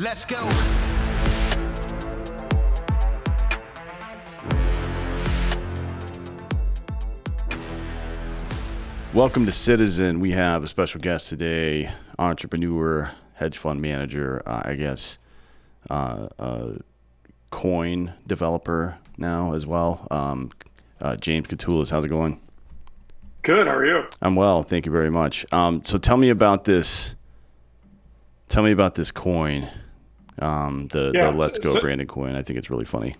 Let's go. Welcome to Citizen. We have a special guest today, entrepreneur, hedge fund manager, uh, I guess, uh, uh, coin developer now as well. Um, uh, James Koutoulas, how's it going? Good. How are you? I'm well, thank you very much. Um, so tell me about this. Tell me about this coin, um, the, Yeah, the Let's Go so- branded coin. I think it's really funny.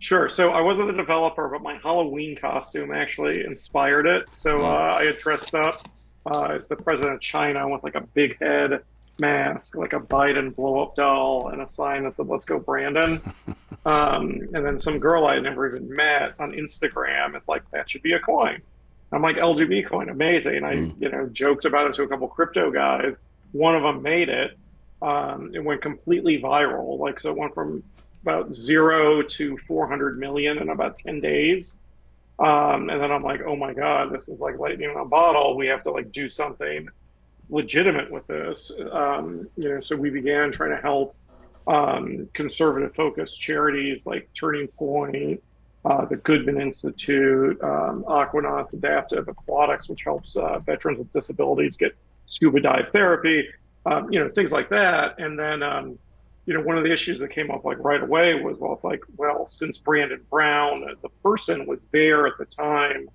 Sure. So I wasn't a developer, but my Halloween costume actually inspired it. So uh, I had dressed up uh, as the president of China with like a big head mask, like a Biden blow up doll, and a sign that said "Let's go, Brandon." um, and then some girl I had never even met on Instagram is like, "That should be a coin." I'm like, "LGB coin, amazing!" I you know joked about it to a couple crypto guys. One of them made it. Um, it went completely viral. Like so, it went from about zero to 400 million in about 10 days. Um, and then I'm like, oh my God, this is like lightning in a bottle. We have to like do something legitimate with this. Um, you know, so we began trying to help um, conservative focused charities like Turning Point, uh, the Goodman Institute, um, Aquanauts Adaptive Aquatics, which helps uh, veterans with disabilities get scuba dive therapy, um, you know, things like that. And then, um, you know, one of the issues that came up like right away was, well, it's like, well, since Brandon Brown, uh, the person was there at the time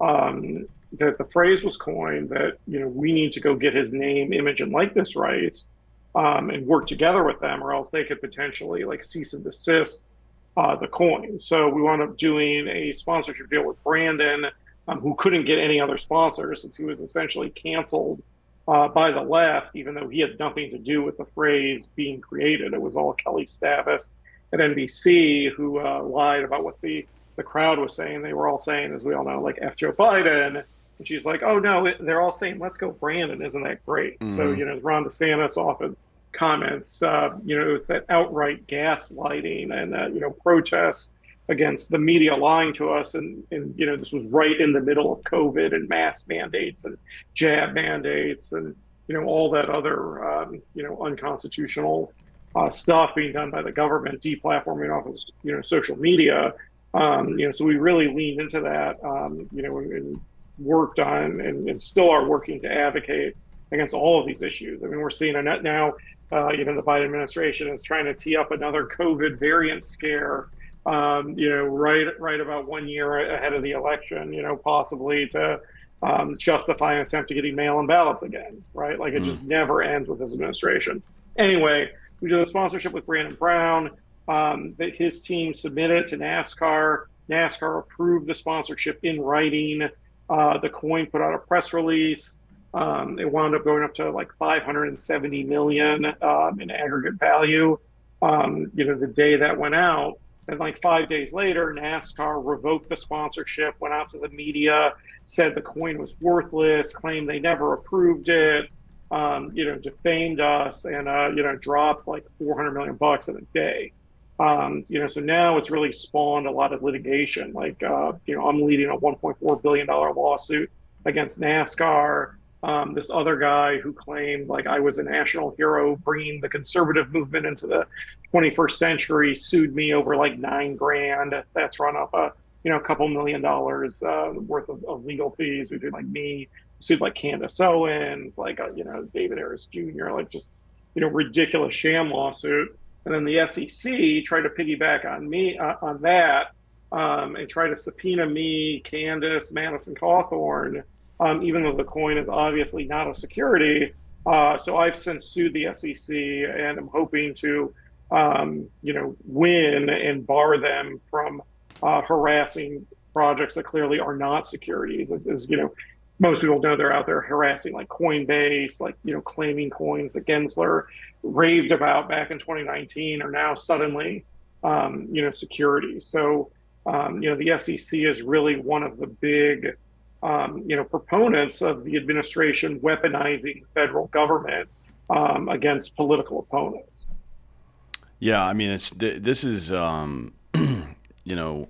um, that the phrase was coined that, you know, we need to go get his name, image, and likeness rights um, and work together with them, or else they could potentially like cease and desist uh, the coin. So we wound up doing a sponsorship deal with Brandon, um, who couldn't get any other sponsors since he was essentially canceled uh, by the left, even though he had nothing to do with the phrase being created. It was all Kelli Stavast at NBC who uh, lied about what the, the crowd was saying. They were all saying, as we all know, like F. Joe Biden. And she's like, oh, no, they're all saying, let's go, Brandon. Isn't that great? So, you know, Ron DeSantis often comments, uh, you know, it's that outright gaslighting and, you know, protests against the media lying to us. And, and, you know, this was right in the middle of COVID and mask mandates and jab mandates and, you know, all that other, um, you know, unconstitutional uh, stuff being done by the government, deplatforming off of, you know, social media. Um, you know, so we really leaned into that, um, you know, and, and worked on and, and still are working to advocate against all of these issues. I mean, we're seeing a net now, uh, the Biden administration is trying to tee up another COVID variant scare, um, you know, right right about one year ahead of the election, you know, possibly to um, justify an attempt to getting mail-in ballots again, right? Like it just never ends with this administration. Anyway, we did a sponsorship with Brandon Brown. Um, that his team submitted to NASCAR. NASCAR approved the sponsorship in writing. Uh, the coin put out a press release. Um, it wound up going up to like 570 million um, in aggregate value. Um, you know, the day that went out, and like five days later, NASCAR revoked the sponsorship, went out to the media, said the coin was worthless, claimed they never approved it, um, you know, defamed us, and uh, you know, dropped like 400 million bucks in a day. Um, you know, so now it's really spawned a lot of litigation. Like, uh, you know, I'm leading a 1.4 billion dollar lawsuit against NASCAR. Um, this other guy who claimed like I was a national hero, bringing the conservative movement into the 21st century, sued me over like nine grand. That's run up a you know a couple million dollars uh, worth of, of legal fees between like me, sued like Candace Owens, like uh, you know David Harris Jr. Like just you know ridiculous sham lawsuit. And then the SEC tried to piggyback on me uh, on that um, and try to subpoena me, Candace, Madison Cawthorn, um, even though the coin is obviously not a security. Uh, so I've since sued the SEC, and I'm hoping to, um, you know, win and bar them from uh, harassing projects that clearly are not securities. As you know, most people know they're out there harassing like Coinbase, like you know, claiming coins that Gensler raved about back in 2019 are now suddenly, um, you know, securities. So, um, you know, the SEC is really one of the big, um, you know, proponents of the administration weaponizing federal government um, against political opponents. Yeah, I mean, it's th- this is um, you know,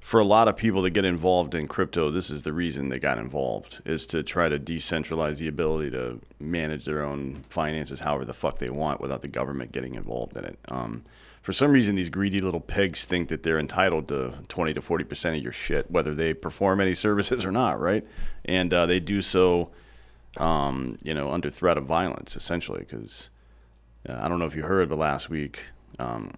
for a lot of people that get involved in crypto, this is the reason they got involved is to try to decentralize the ability to manage their own finances however the fuck they want without the government getting involved in it. Um, for some reason, these greedy little pigs think that they're entitled to 20 to 40 percent of your shit, whether they perform any services or not, right? And uh, they do so, um, you know, under threat of violence, essentially. Because uh, I don't know if you heard, but last week um,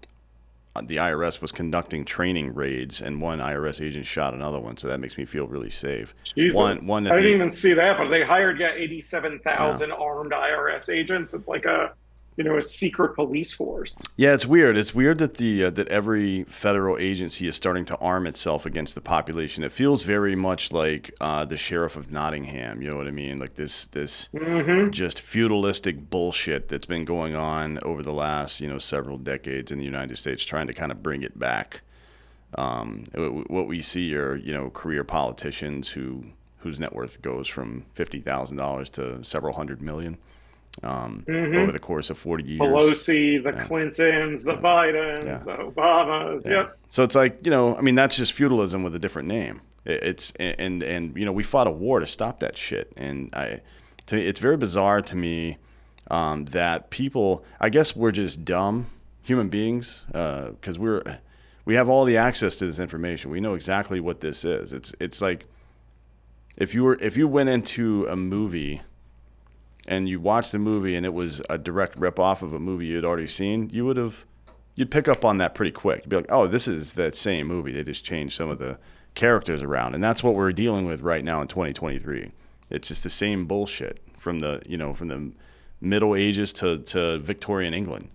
the IRS was conducting training raids, and one IRS agent shot another one. So that makes me feel really safe. Jesus. One, one. I didn't the, even see that, but they hired yeah eighty-seven thousand yeah. armed IRS agents. It's like a you know a secret police force. Yeah, it's weird. It's weird that the uh, that every federal agency is starting to arm itself against the population. It feels very much like uh, the sheriff of Nottingham. You know what I mean? Like this this mm-hmm. just feudalistic bullshit that's been going on over the last you know several decades in the United States, trying to kind of bring it back. Um, what we see are you know career politicians who whose net worth goes from fifty thousand dollars to several hundred million um, mm-hmm. over the course of 40 years. Pelosi, the yeah. Clintons, the yeah. Bidens, yeah. the Obamas. Yep. So it's like, you know, I mean, that's just feudalism with a different name. It's, and, and, you know, we fought a war to stop that shit. And I, to me, it's very bizarre to me um, that people, I guess we're just dumb human beings because uh, we're, we have all the access to this information. We know exactly what this is. It's, it's like, if you were, if you went into a movie and you watch the movie and it was a direct rip off of a movie you had already seen, you would have you'd pick up on that pretty quick. You'd be like, "Oh, this is that same movie. They just changed some of the characters around." And that's what we're dealing with right now in 2023. It's just the same bullshit from the, you know, from the Middle Ages to to Victorian England,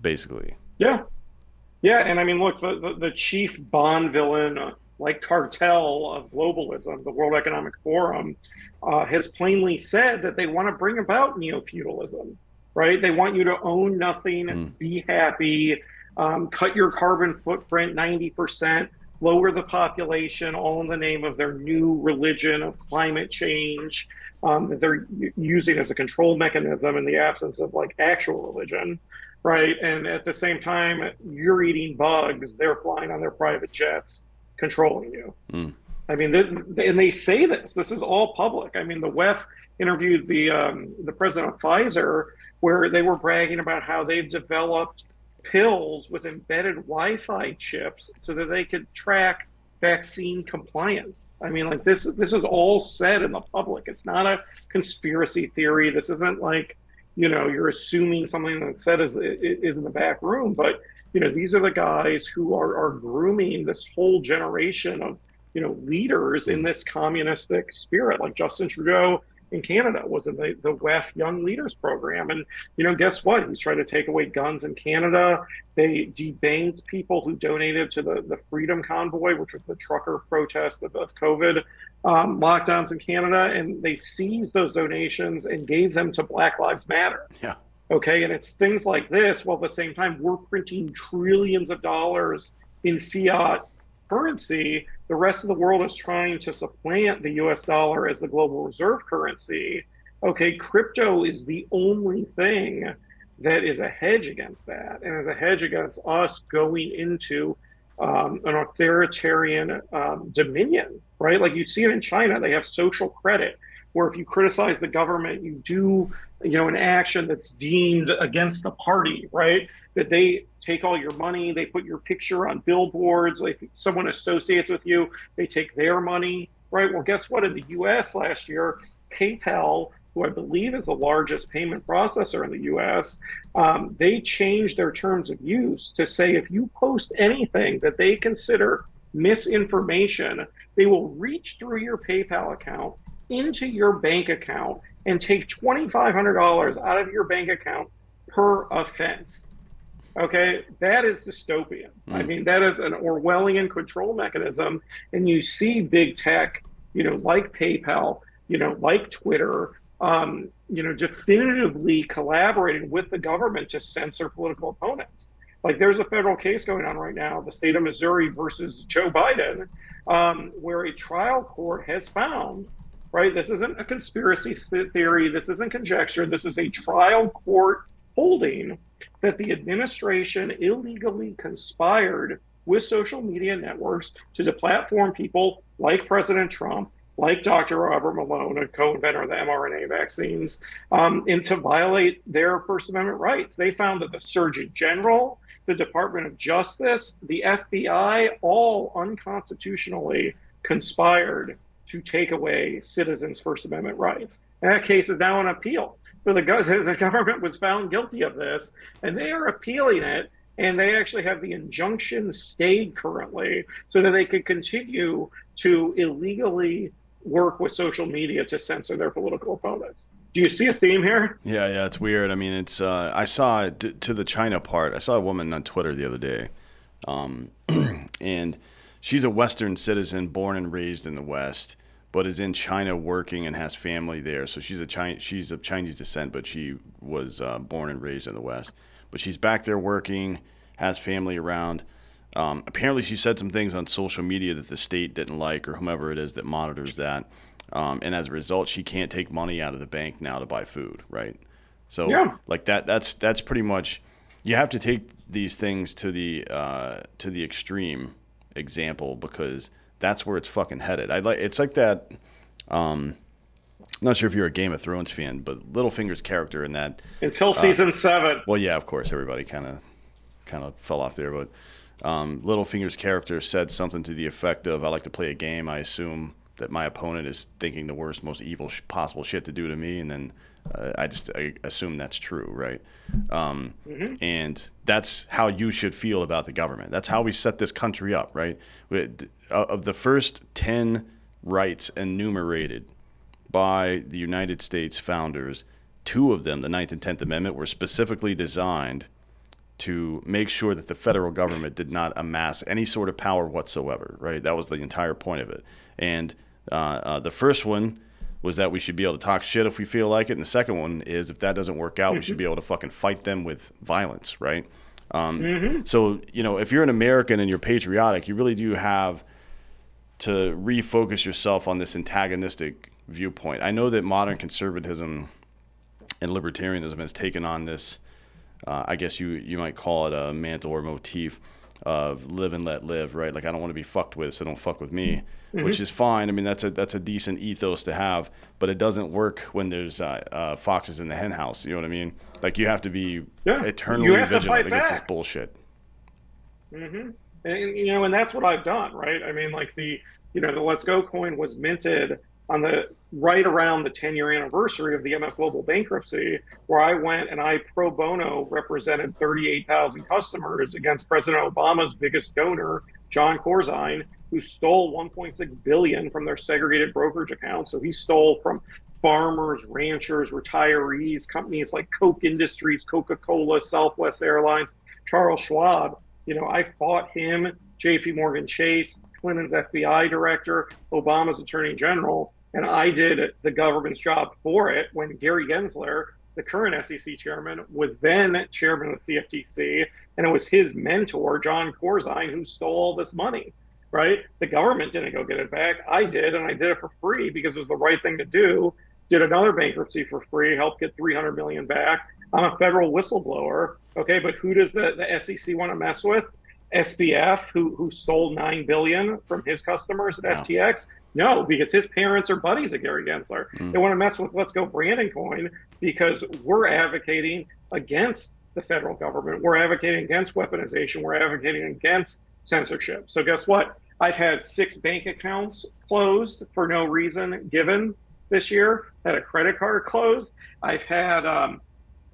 basically. Yeah. Yeah, and I mean, look, the, the, the chief Bond villain, uh, like cartel of globalism, the World Economic Forum, uh, has plainly said that they want to bring about neo feudalism, right? They want you to own nothing, mm. be happy, um, cut your carbon footprint 90%, lower the population, all in the name of their new religion of climate change um, that they're using as a control mechanism in the absence of like actual religion, right? And at the same time, you're eating bugs, they're flying on their private jets, controlling you. Mm. I mean, and they say this. This is all public. I mean, the WEF interviewed the um, the president of Pfizer, where they were bragging about how they've developed pills with embedded Wi-Fi chips so that they could track vaccine compliance. I mean, like this this is all said in the public. It's not a conspiracy theory. This isn't like you know you're assuming something that's said is is in the back room, but you know these are the guys who are are grooming this whole generation of you know, leaders in this communistic spirit, like Justin Trudeau in Canada was in the, the WEF Young Leaders Program. And, you know, guess what? He's trying to take away guns in Canada. They debanked people who donated to the, the Freedom Convoy, which was the trucker protest of, of COVID um, lockdowns in Canada. And they seized those donations and gave them to Black Lives Matter. Yeah. Okay. And it's things like this, while at the same time, we're printing trillions of dollars in fiat currency the rest of the world is trying to supplant the US dollar as the global reserve currency. Okay, crypto is the only thing that is a hedge against that and is a hedge against us going into um, an authoritarian um, dominion, right? Like you see it in China, they have social credit, where if you criticize the government, you do, you know, an action that's deemed against the party, right? That they take all your money, they put your picture on billboards. Like someone associates with you, they take their money, right? Well, guess what? In the U.S. last year, PayPal, who I believe is the largest payment processor in the U.S., um, they changed their terms of use to say if you post anything that they consider misinformation, they will reach through your PayPal account into your bank account and take $2,500 out of your bank account per offense. Okay, that is dystopian. Mm. I mean, that is an Orwellian control mechanism. And you see big tech, you know, like PayPal, you know, like Twitter, um, you know, definitively collaborating with the government to censor political opponents. Like there's a federal case going on right now, the state of Missouri versus Joe Biden, um, where a trial court has found, right? This isn't a conspiracy theory. This isn't conjecture. This is a trial court holding that the administration illegally conspired with social media networks to deplatform people like President Trump, like Dr. Robert Malone, a co-inventor of the mRNA vaccines, um, and to violate their First Amendment rights. They found that the Surgeon General, the Department of Justice, the FBI, all unconstitutionally conspired to take away citizens' First Amendment rights. And that case is now on appeal. So the, the government was found guilty of this, and they are appealing it and they actually have the injunction stayed currently so that they could continue to illegally work with social media to censor their political opponents. Do you see a theme here? Yeah, yeah, it's weird. I mean, it's uh, I saw to, to the China part. I saw a woman on Twitter the other day, um, and she's a Western citizen, born and raised in the West, but is in China working and has family there. So she's a Chinese, she's of Chinese descent, but she was uh, born and raised in the West. But she's back there working, has family around um, apparently, she said some things on social media that the state didn't like, or whomever it is that monitors that. Um, and as a result, she can't take money out of the bank now to buy food, right? So, yeah. like that, that's that's pretty much. You have to take these things to the uh, to the extreme example because that's where it's fucking headed. I like it's like that. Um, I'm not sure if you're a Game of Thrones fan, but Littlefinger's character in that until uh, season seven. Well, yeah, of course, everybody kind of kind of fell off there, but um, Littlefinger's character said something to the effect of, "I like to play a game. I assume that my opponent is thinking the worst, most evil sh- possible shit to do to me, and then uh, I just I assume that's true, right? Um, mm-hmm. And that's how you should feel about the government. That's how we set this country up, right? Uh, of the first ten rights enumerated by the United States founders, two of them, the Ninth and Tenth Amendment, were specifically designed to make sure that the federal government did not amass any sort of power whatsoever, right? That was the entire point of it. And uh, uh, the first one was that we should be able to talk shit if we feel like it. And the second one is if that doesn't work out, we should be able to fucking fight them with violence, right? Um, mm-hmm. So, you know, if you're an American and you're patriotic, you really do have to refocus yourself on this antagonistic viewpoint. I know that modern conservatism and libertarianism has taken on this uh, I guess you you might call it a mantle or motif of live and let live, right? Like I don't want to be fucked with, so don't fuck with me, mm-hmm. which is fine. I mean that's a that's a decent ethos to have, but it doesn't work when there's uh, uh, foxes in the henhouse. You know what I mean? Like you have to be yeah. eternally vigilant against back. this bullshit. Mm-hmm. And you know, and that's what I've done, right? I mean, like the you know the Let's Go coin was minted on the right around the 10 year anniversary of the MF Global bankruptcy, where I went and I pro bono represented 38,000 customers against President Obama's biggest donor, Jon Corzine, who stole 1.6 billion from their segregated brokerage accounts. So he stole from farmers, ranchers, retirees, companies like Koch Industries, Coca-Cola, Southwest Airlines, Charles Schwab. You know, I fought him, JP Morgan Chase, Clinton's FBI director, Obama's attorney general and I did the government's job for it when Gary Gensler, the current SEC chairman, was then chairman of the CFTC, and it was his mentor, Jon Corzine, who stole all this money. Right? The government didn't go get it back. I did, and I did it for free because it was the right thing to do. Did another bankruptcy for free, helped get 300 million back. I'm a federal whistleblower. Okay, but who does the, the SEC want to mess with? SBF, who who stole nine billion from his customers at wow. FTX. No, because his parents are buddies of Gary Gensler. Mm. They want to mess with Let's Go Brandon Coin because we're advocating against the federal government. We're advocating against weaponization. We're advocating against censorship. So guess what? I've had six bank accounts closed for no reason given this year. Had a credit card closed. I've had um,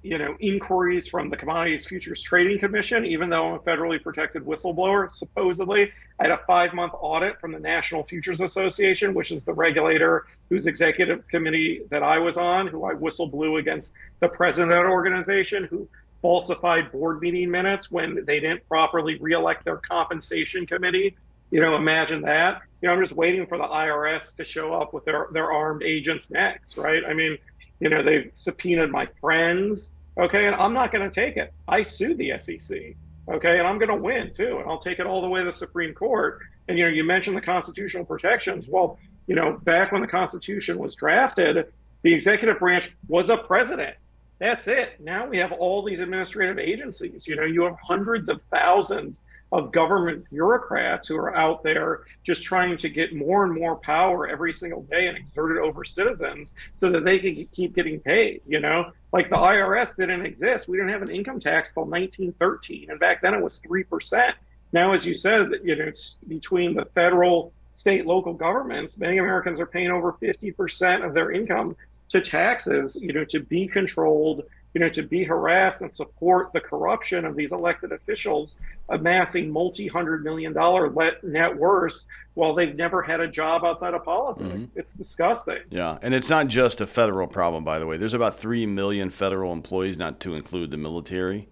you know, inquiries from the Commodities Futures Trading Commission, even though I'm a federally protected whistleblower, supposedly. I had a five month audit from the National Futures Association, which is the regulator whose executive committee that I was on, who I whistleblew against the president of that organization, who falsified board meeting minutes when they didn't properly reelect their compensation committee. You know, imagine that. You know, I'm just waiting for the IRS to show up with their, their armed agents next, right? I mean, you know, they've subpoenaed my friends. Okay, and I'm not going to take it. I sued the SEC. Okay, and I'm going to win too, and I'll take it all the way to the Supreme Court. And you know, you mentioned the constitutional protections. Well, you know, back when the Constitution was drafted, the executive branch was a president. That's it. Now we have all these administrative agencies. You know, you have hundreds of thousands of government bureaucrats who are out there just trying to get more and more power every single day and exert it over citizens so that they can keep getting paid. You know, like the IRS didn't exist. We didn't have an income tax till 1913, and back then it was three percent. Now, as you said, you know, it's between the federal, state, local governments, many Americans are paying over 50% of their income to taxes, you know, to be controlled, you know, to be harassed and support the corruption of these elected officials amassing multi-hundred million dollar net worths while they've never had a job outside of politics. Mm-hmm. It's disgusting. Yeah, and it's not just a federal problem, by the way. There's about three million federal employees, not to include the military.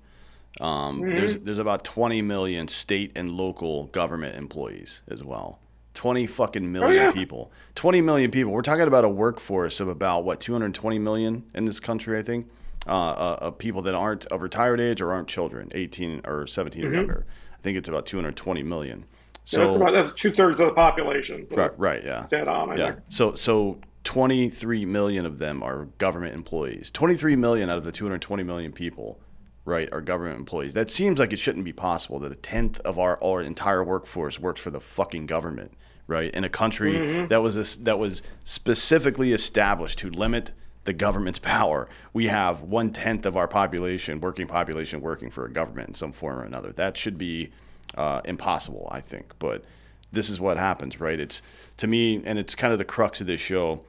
Um, mm-hmm. There's there's about 20 million state and local government employees as well. 20 fucking million oh, yeah. people. 20 million people. We're talking about a workforce of about what 220 million in this country, I think, uh, uh, of people that aren't of retired age or aren't children, 18 or 17 mm-hmm. or younger. I think it's about 220 million. So yeah, that's about that's two thirds of the population. So right, right, yeah, dead on. Yeah. Think. So so 23 million of them are government employees. 23 million out of the 220 million people right, are government employees. That seems like it shouldn't be possible that a tenth of our, our entire workforce works for the fucking government, right? In a country mm-hmm. that was a, that was specifically established to limit the government's power. We have one tenth of our population, working population, working for a government in some form or another. That should be uh, impossible, I think. But this is what happens, right? It's to me, and it's kind of the crux of this show.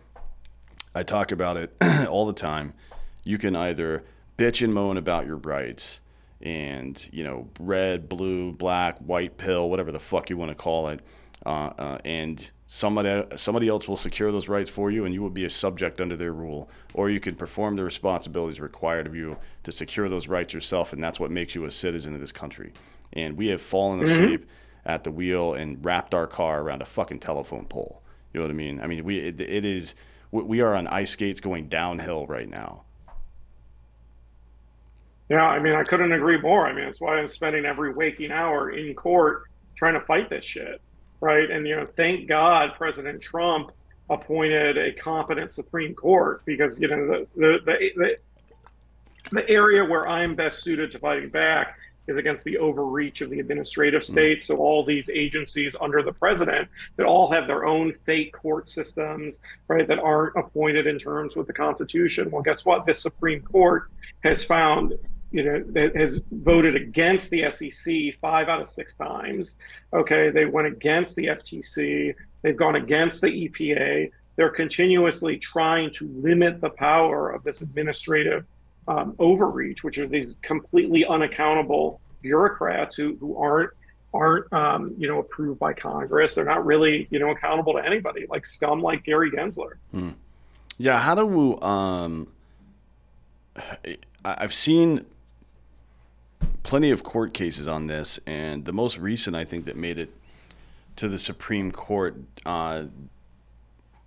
I talk about it all the time. You can either bitch and moan about your rights and you know red blue black white pill whatever the fuck you want to call it uh, uh, and somebody somebody else will secure those rights for you and you will be a subject under their rule or you can perform the responsibilities required of you to secure those rights yourself and that's what makes you a citizen of this country and we have fallen mm-hmm. asleep mm-hmm. at the wheel and wrapped our car around a fucking telephone pole you know what i mean i mean we it, it is we are on ice skates going downhill right now yeah, I mean, I couldn't agree more. I mean, that's why I'm spending every waking hour in court trying to fight this shit, right? And you know, thank God President Trump appointed a competent Supreme Court because you know the the the, the, the area where I'm best suited to fighting back is against the overreach of the administrative hmm. state. So all these agencies under the president that all have their own fake court systems, right, that aren't appointed in terms with the Constitution. Well, guess what? This Supreme Court has found you know, that has voted against the SEC five out of six times. Okay, they went against the FTC. They've gone against the EPA. They're continuously trying to limit the power of this administrative um, overreach, which are these completely unaccountable bureaucrats who, who aren't aren't um, you know approved by Congress. They're not really you know accountable to anybody, like scum like Gary Gensler. Hmm. Yeah, how do we? Um, I've seen plenty of court cases on this, and the most recent I think that made it to the Supreme Court. Uh,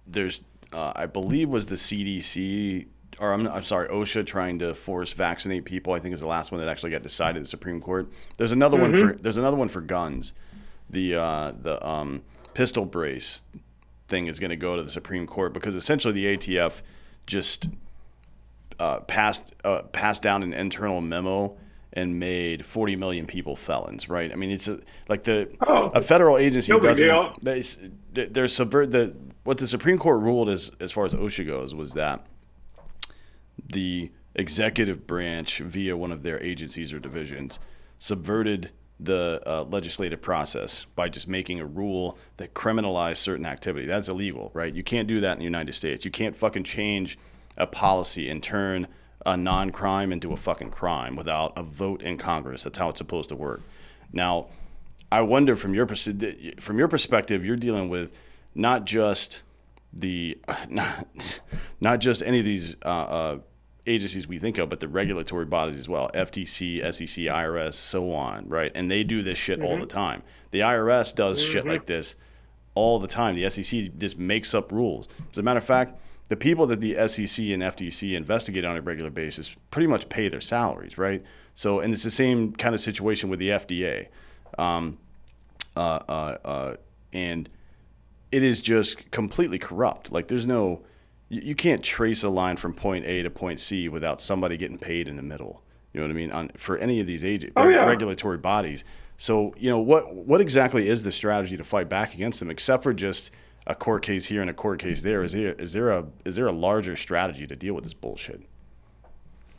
there's, uh, I believe, was the CDC or I'm, I'm sorry, OSHA trying to force vaccinate people. I think is the last one that actually got decided at the Supreme Court. There's another mm-hmm. one for there's another one for guns. The uh, the um, pistol brace thing is going to go to the Supreme Court because essentially the ATF just uh, passed uh, passed down an internal memo and made 40 million people felons, right? I mean, it's a, like the oh, a federal agency no doesn't. They, they're subvert the what the Supreme Court ruled as as far as OSHA goes was that the executive branch via one of their agencies or divisions subverted the uh, legislative process by just making a rule that criminalized certain activity. That's illegal, right? You can't do that in the United States. You can't fucking change a policy and turn a non-crime into a fucking crime without a vote in Congress. That's how it's supposed to work. Now, I wonder from your from your perspective, you're dealing with not just the not, not just any of these uh, uh, agencies we think of, but the regulatory bodies as well FTC, SEC, IRS, so on, right? And they do this shit mm-hmm. all the time. The IRS does mm-hmm. shit like this all the time. The SEC just makes up rules. As a matter of fact, the people that the SEC and FTC investigate on a regular basis pretty much pay their salaries, right? So, and it's the same kind of situation with the FDA. Um, uh, uh, uh, and it is just completely corrupt. Like, there's no, you, you can't trace a line from point A to point C without somebody getting paid in the middle. You know what I mean? On for any of these agent Oh, yeah. regulatory bodies. So you know what what exactly is the strategy to fight back against them, except for just a court case here and a court case there? Is there is there a is there a larger strategy to deal with this bullshit?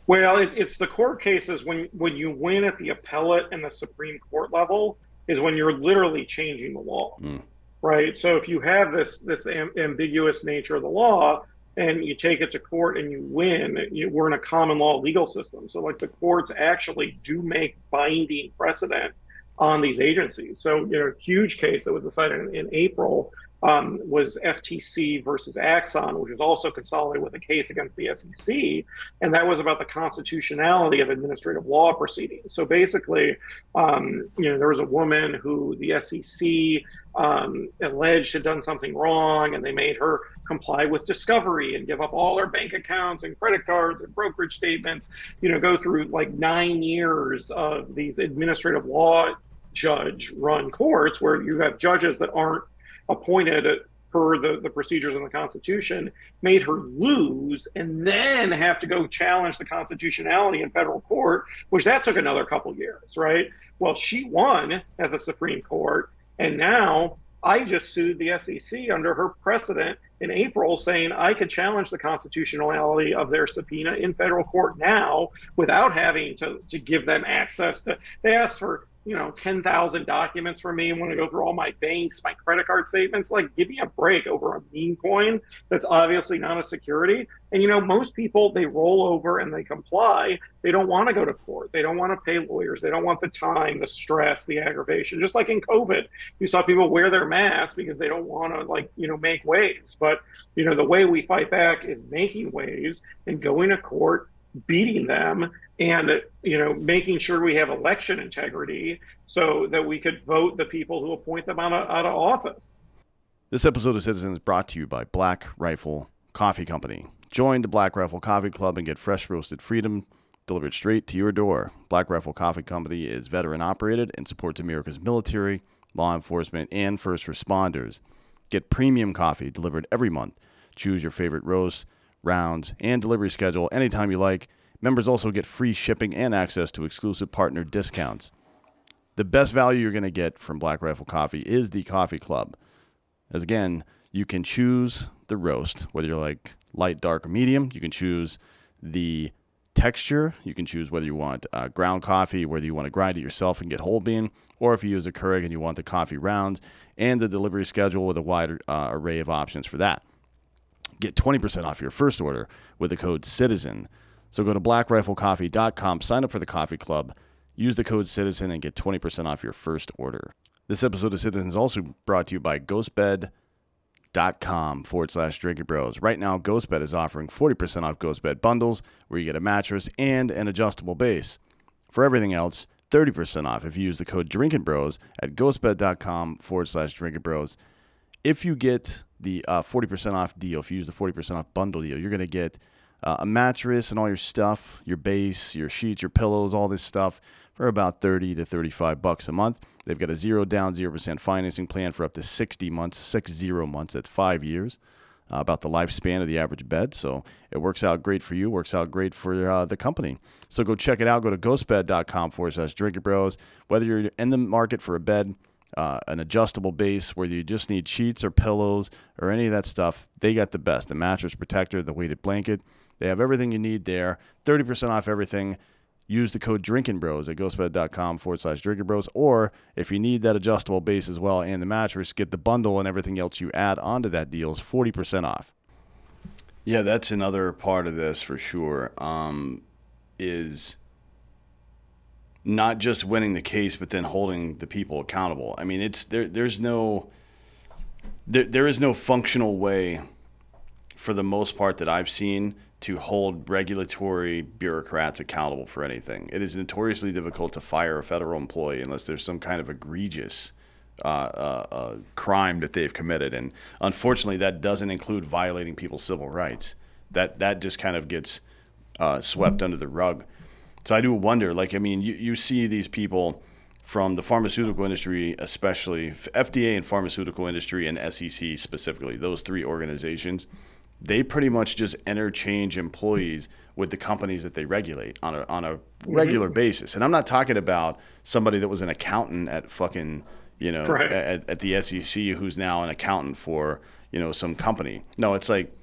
Well, it, it's the court cases when when you win at the appellate and the Supreme Court level is when you're literally changing the law, hmm. right? So if you have this this am, ambiguous nature of the law and you take it to court and you win, you, we're in a common law legal system. So like the courts actually do make binding precedent on these agencies. So you know, a huge case that was decided in, in April um, was FTC versus Axon, which was also consolidated with a case against the SEC, and that was about the constitutionality of administrative law proceedings. So basically, um, you know, there was a woman who the SEC um, alleged had done something wrong, and they made her comply with discovery and give up all her bank accounts and credit cards and brokerage statements. You know, go through like nine years of these administrative law judge-run courts where you have judges that aren't appointed per the, the procedures in the Constitution, made her lose and then have to go challenge the constitutionality in federal court, which that took another couple years, right? Well, she won at the Supreme Court, and now I just sued the SEC under her precedent in April saying I could challenge the constitutionality of their subpoena in federal court now without having to, to give them access to they asked for you know 10,000 documents for me and want to go through all my banks, my credit card statements. Like, give me a break over a meme coin that's obviously not a security. And you know, most people they roll over and they comply. They don't want to go to court. They don't want to pay lawyers. They don't want the time, the stress, the aggravation. Just like in COVID, you saw people wear their masks because they don't want to like you know make waves. But you know, the way we fight back is making waves and going to court beating them and you know making sure we have election integrity so that we could vote the people who appoint them out of, out of office This episode of Citizens is brought to you by Black Rifle Coffee Company. Join the Black Rifle Coffee Club and get fresh roasted freedom delivered straight to your door. Black Rifle Coffee Company is veteran operated and supports America's military, law enforcement, and first responders. Get premium coffee delivered every month. Choose your favorite roast, rounds, and delivery schedule anytime you like. Members also get free shipping and access to exclusive partner discounts. The best value you're going to get from Black Rifle Coffee is the Coffee Club. As again, you can choose the roast, whether you're like light, dark, or medium. You can choose the texture. You can choose whether you want uh, ground coffee, whether you want to grind it yourself and get whole bean, or if you use a Keurig and you want the coffee rounds, and the delivery schedule with a wide uh, array of options for that. Get 20% off your first order with the code CITIZEN. So go to blackriflecoffee.com, sign up for the coffee club, use the code CITIZEN, and get 20% off your first order. This episode of Citizen is also brought to you by ghostbed.com forward slash drinking bros. Right now, Ghostbed is offering 40% off Ghostbed bundles where you get a mattress and an adjustable base. For everything else, 30% off if you use the code drinking bros at ghostbed.com forward slash drinking bros. If you get the uh, 40% off deal, if you use the 40% off bundle deal, you're going to get uh, a mattress and all your stuff, your base, your sheets, your pillows, all this stuff for about 30 to 35 bucks a month. They've got a zero down, 0% financing plan for up to 60 months, six zero months, that's five years. Uh, about the lifespan of the average bed. So it works out great for you, works out great for uh, the company. So go check it out. Go to ghostbed.com forward slash drinking bros. Whether you're in the market for a bed, uh, an adjustable base, whether you just need sheets or pillows or any of that stuff, they got the best. The mattress protector, the weighted blanket, they have everything you need there. 30% off everything. Use the code Drinking Bros at ghostbed.com forward slash Drinking Bros. Or if you need that adjustable base as well and the mattress, get the bundle and everything else you add onto that deal is 40% off. Yeah, that's another part of this for sure. Um, is not just winning the case, but then holding the people accountable. I mean, it's there. There's no there, there is no functional way, for the most part that I've seen, to hold regulatory bureaucrats accountable for anything. It is notoriously difficult to fire a federal employee unless there's some kind of egregious uh, uh, uh, crime that they've committed, and unfortunately, that doesn't include violating people's civil rights. That that just kind of gets uh, swept under the rug. So I do wonder, like, I mean, you, you see these people from the pharmaceutical industry, especially FDA and pharmaceutical industry and SEC specifically, those three organizations, they pretty much just interchange employees with the companies that they regulate on a on a mm-hmm. regular basis. And I'm not talking about somebody that was an accountant at fucking you know Right. at, at the SEC who's now an accountant for you know some company. No, it's like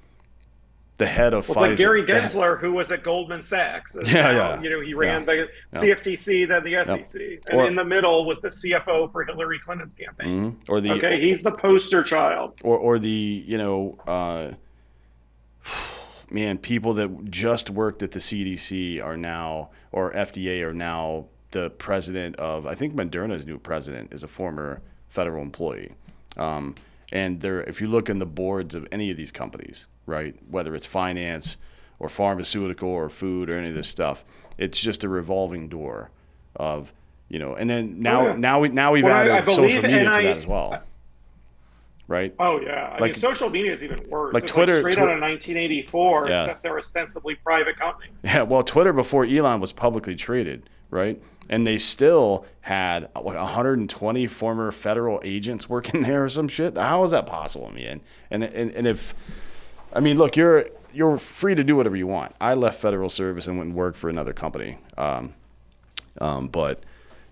the head of Well, Pfizer. like Gary Gensler, who was at Goldman Sachs. Yeah, now, yeah. You know, he ran Yeah. the CFTC, then the SEC, and Or- in the middle was the CFO for Hillary Clinton's campaign. Mhm. or the Okay, he's the poster child. or or the you know uh, man people that just worked at the CDC are now or FDA are now the president of I think Moderna's new president is a former federal employee. Um, and there, if you look in the boards of any of these companies, right, whether it's finance or pharmaceutical or food or any of this stuff, it's just a revolving door of you know. And then oh, now, Oh, yeah. now we now we've Well, added I believe- social media to I- that as well, right? Oh yeah, I Like- mean, social media is even worse. like It's Twitter- straight Twi- out of 1984, Yeah. except they're ostensibly private company. Yeah, well, Twitter before Elon was publicly traded, right? And they still had like 120 former federal agents working there or some shit. How is that possible, man? And and, and if, I mean, look, you're you're free to do whatever you want. I left federal service and went and worked for another company. Um, um, but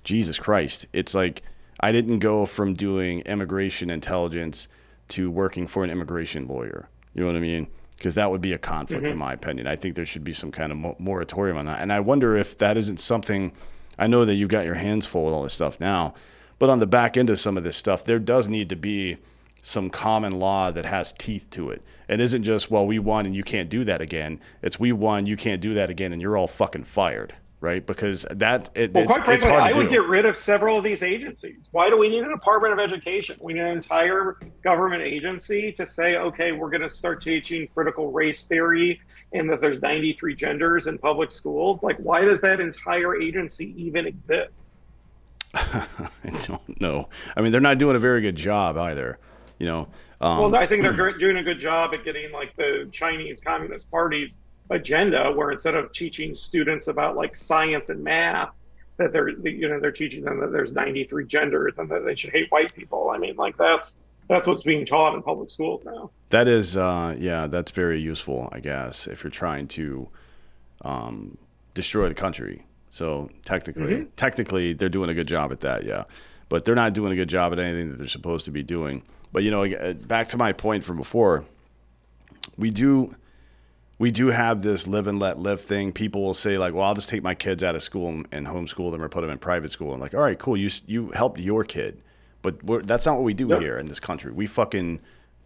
Jesus Christ, it's like I didn't go from doing immigration intelligence to working for an immigration lawyer. You know what I mean? Because that would be a conflict, in my opinion. I think there should be some kind of mo- moratorium on that. And I wonder if that isn't something. I know that you've got your hands full with all this stuff now, but on the back end of some of this stuff, there does need to be some common law that has teeth to it. It isn't just, well, we won and you can't do that again. It's we won, you can't do that again, and you're all fucking fired, right? Because that it, Well, it's, quite it's hard I would do. get rid of several of these agencies. Why do we need a Department of Education? We need an entire government agency to say, okay, we're going to start teaching critical race theory and that there's 93 genders in public schools. Like, why does that entire agency even exist? I don't know. I mean, they're not doing a very good job either. You know, um, Well, I think they're doing a good job at getting like the Chinese Communist Party's agenda, where instead of teaching students about like science and math, that they're you know they're teaching them that there's 93 genders and that they should hate white people. I mean, like that's that's what's being taught in public schools now. that is, uh, yeah, that's very useful, I guess, if you're trying to um, destroy the country. So technically, Mm-hmm. technically, they're doing a good job at that, yeah. But they're not doing a good job at anything that they're supposed to be doing. But you know, uh, back to my point from before, we do we do have this live and let live thing. People will say like, "Well, I'll just take my kids out of school and, and homeschool them or put them in private school." And like, all right, cool, you you helped your kid, but we're, that's not what we do here in this country. We fucking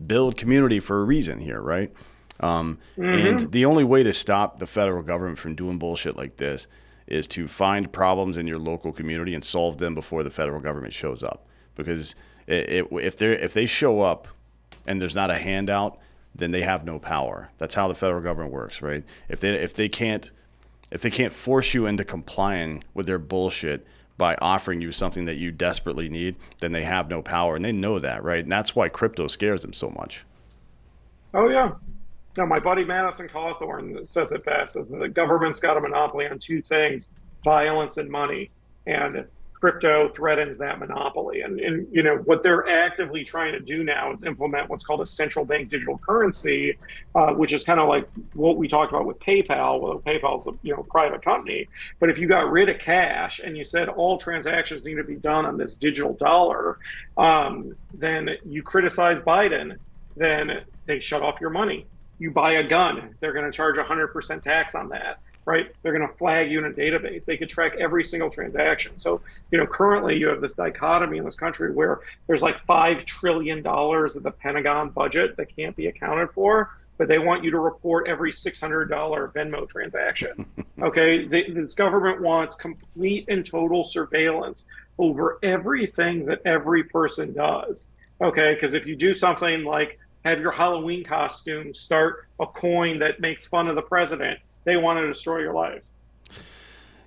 build community for a reason here, right? Um, And the only way to stop the federal government from doing bullshit like this is to find problems in your local community and solve them before the federal government shows up. Because it, if they if they show up and there's not a handout, then they have no power. That's how the federal government works, right? If they if they can't if they can't force you into complying with their bullshit by offering you something that you desperately need, then they have no power, and they know that, right? And that's why crypto scares them so much. Oh yeah. No, my buddy Madison Cawthorn says it best: is the government's got a monopoly on two things: violence and money. And crypto threatens that monopoly. And, and you know what they're actively trying to do now is implement what's called a central bank digital currency, uh, which is kind of like what we talked about with PayPal. Well, PayPal's a you know private company, but if you got rid of cash and you said all transactions need to be done on this digital dollar, um, then you criticize Biden, then they shut off your money. You buy a gun, they're going to charge 100% tax on that right? They're going to flag you in a database. They could track every single transaction. So, you know, currently you have this dichotomy in this country where there's like $5 trillion of the Pentagon budget that can't be accounted for, but they want you to report every $600 Venmo transaction. Okay. They, this government wants complete and total surveillance over everything that every person does. Okay. Because if you do something like have your Halloween costume start a coin that makes fun of the president, they want to destroy your life.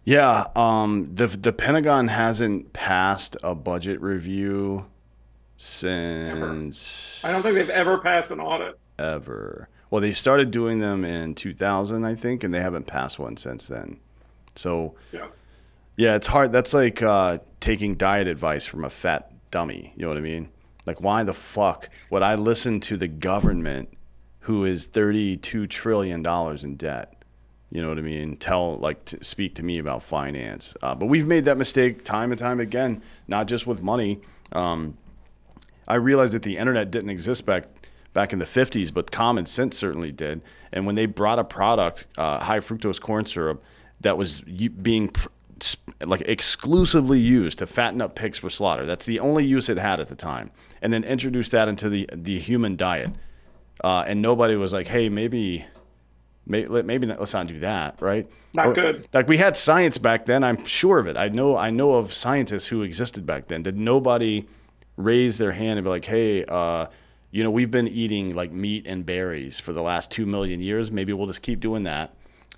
Yeah, um, the the Pentagon hasn't passed a budget review since I don't think they've ever passed an audit. ever. Well, they started doing them in 2000, I think, and they haven't passed one since then. So, Yeah. yeah, it's hard. That's like uh, taking diet advice from a fat dummy. You know what I mean? Like, why the fuck would I listen to the government who is thirty-two trillion dollars in debt. You know what I mean? Tell like to speak to me about finance. Uh, but we've made that mistake time and time again, not just with money. Um, I realized that the internet didn't exist back back in the 50s, but common sense certainly did. And when they brought a product, uh, high fructose corn syrup, that was being pr- like exclusively used to fatten up pigs for slaughter. That's the only use it had at the time. And then introduced that into the the human diet. Uh, and nobody was like, "Hey, maybe, maybe, maybe not, let's not do that." Right? Not or, good. Like we had science back then. I'm sure of it. I know. I know of scientists who existed back then. Did nobody raise their hand and be like, "Hey, uh, you know, we've been eating like meat and berries for the last two million years. Maybe we'll just keep doing that."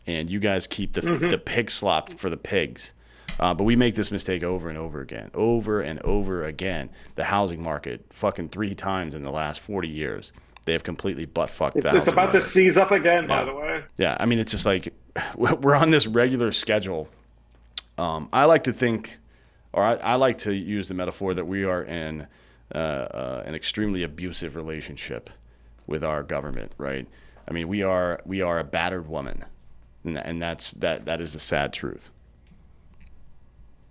and you guys keep the, mm-hmm. the pig slop for the pigs. Uh, but we make this mistake over and over again, over and over again. The housing market, fucking three times in the last 40 years, they have completely butt fucked. It's, it's about to seize up again, yeah. by the way. Yeah, I mean, it's just like we're on this regular schedule. Um, I like to think, or I, I, like to use the metaphor that we are in uh, uh, an extremely abusive relationship with our government, right? I mean, we are we are a battered woman and, and that's that that is the sad truth.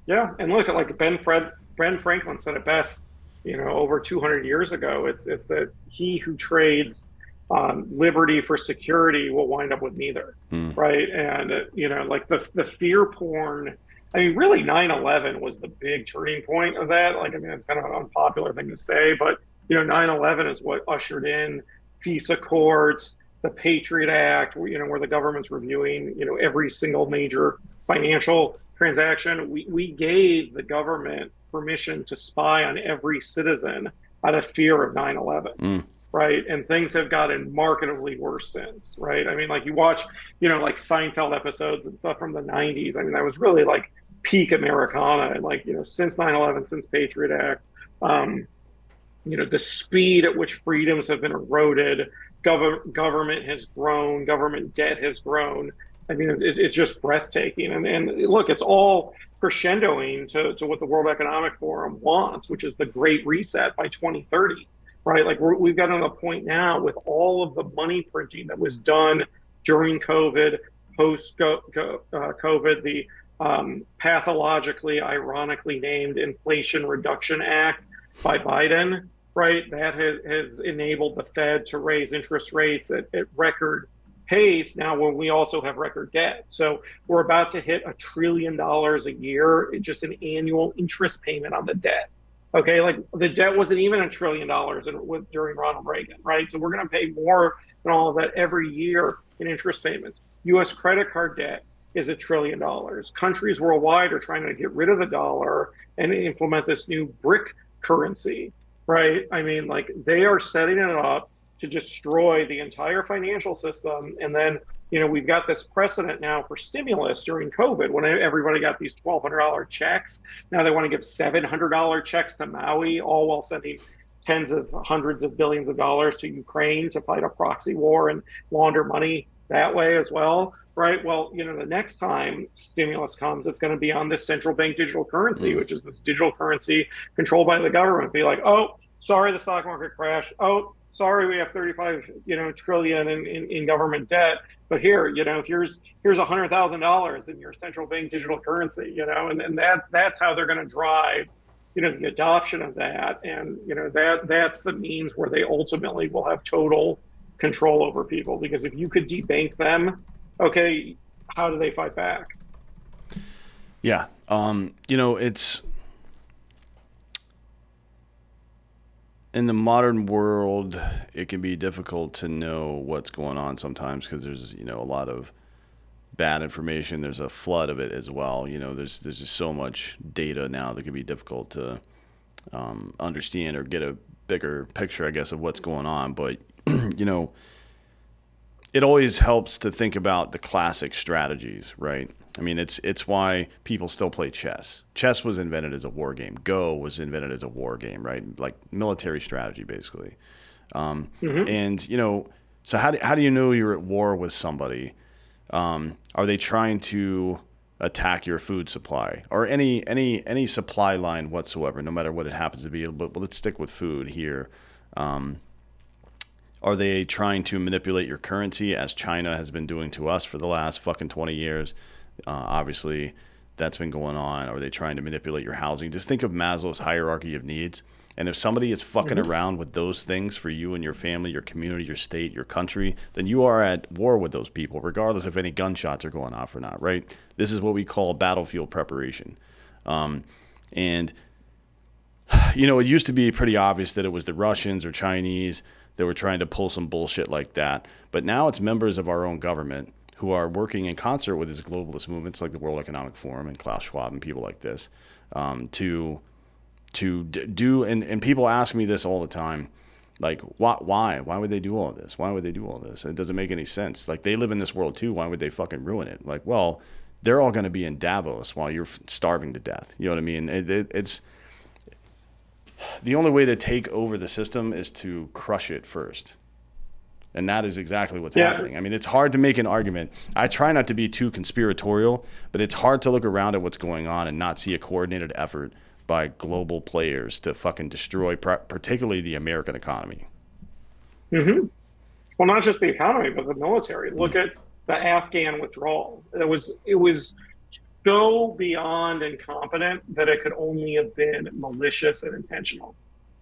Yeah, and look at like Ben Fred Ben Franklin said it best. You know, over 200 years ago, it's it's that he who trades um, liberty for security will wind up with neither, mm. right? And uh, you know, like the the fear porn. I mean, really, 9/11 was the big turning point of that. Like, I mean, it's kind of an unpopular thing to say, but you know, 9/11 is what ushered in peace accords, the Patriot Act, you know, where the government's reviewing, you know, every single major financial transaction. We, we gave the government permission to spy on every citizen out of fear of 9 11. Mm. Right. And things have gotten markedly worse since. Right. I mean, like you watch, you know, like Seinfeld episodes and stuff from the 90s. I mean, that was really like peak Americana. And like, you know, since 9 11, since Patriot Act, um, you know, the speed at which freedoms have been eroded, Gov- government has grown, government debt has grown. I mean, it, it's just breathtaking. And, and look, it's all crescendoing to, to what the World Economic Forum wants, which is the Great Reset by 2030, right? Like we have gotten to the point now with all of the money printing that was done during COVID, post uh, COVID, the um, pathologically, ironically named Inflation Reduction Act by Biden right? That has, has enabled the Fed to raise interest rates at, at record pace now when we also have record debt. So we're about to hit a trillion dollars a year, just an annual interest payment on the debt. Okay, like the debt wasn't even a trillion dollars during Ronald Reagan, right? So we're going to pay more than all of that every year in interest payments. U.S. credit card debt is a trillion dollars. Countries worldwide are trying to get rid of the dollar and implement this new BRICS currency right? I mean, like they are setting it up to destroy the entire financial system. And then, you know, we've got this precedent now for stimulus during COVID when everybody got these $1,200 checks. Now they want to give $700 checks to Maui, all while sending tens of hundreds of billions of dollars to Ukraine to fight a proxy war and launder money that way as well right? Well, you know, the next time stimulus comes, it's going to be on this central bank digital currency, mm. which is this digital currency controlled by the government. Be like, oh, sorry, the stock market crashed. Oh, sorry, we have 35, you know, trillion in, in, in government debt. But here, you know, here's here's hundred thousand dollars in your central bank digital currency, you know, and, and that that's how they're going to drive, you know, the adoption of that, and you know that that's the means where they ultimately will have total control over people. Because if you could debank them okay, how do they fight back? Yeah. Um, you know, it's in the modern world, it can be difficult to know what's going on sometimes because there's, you know, a lot of bad information. There's a flood of it as well. You know, there's there's just so much data now that can be difficult to um, understand or get a bigger picture, I guess, of what's going on. But you know, it always helps to think about the classic strategies, right? I mean, it's it's why people still play chess. Chess was invented as a war game. Go was invented as a war game, right? Like military strategy, basically. Um, mm-hmm. And you know, so how do, how do you know you're at war with somebody? Um, are they trying to attack your food supply or any any any supply line whatsoever, no matter what it happens to be? But, but let's stick with food here. Um, Are they trying to manipulate your currency as China has been doing to us for the last fucking 20 years? Uh, obviously, that's been going on. Are they trying to manipulate your housing? Just think of Maslow's hierarchy of needs. And if somebody is fucking mm-hmm. around with those things for you and your family, your community, your state, your country, then you are at war with those people, regardless if any gunshots are going off or not, right? This is what we call battlefield preparation. Um, and, you know, it used to be pretty obvious that it was the Russians or Chinese that were trying to pull some bullshit like that. But now it's members of our own government who are working in concert with these globalist movements like the World Economic Forum and Klaus Schwab and people like this um, to to do and, and people ask me this all the time like why why why would they do all this? Why would they do all this? It doesn't make any sense. Like they live in this world too. Why would they fucking ruin it? Like well they're all going to be in davos while you're starving to death. You know what i mean? It, it, it's the only way to take over the system is to crush it first and that is exactly what's yeah. happening. I mean, it's hard to make an argument. I try not to be too conspiratorial, but it's hard to look around at what's going on and not see a coordinated effort by global players to fucking destroy, particularly the American economy. Mm-hmm. Well, not just the economy, but the military. Look mm-hmm. at the Afghan withdrawal. It was it was so beyond incompetent that it could only have been malicious and intentional.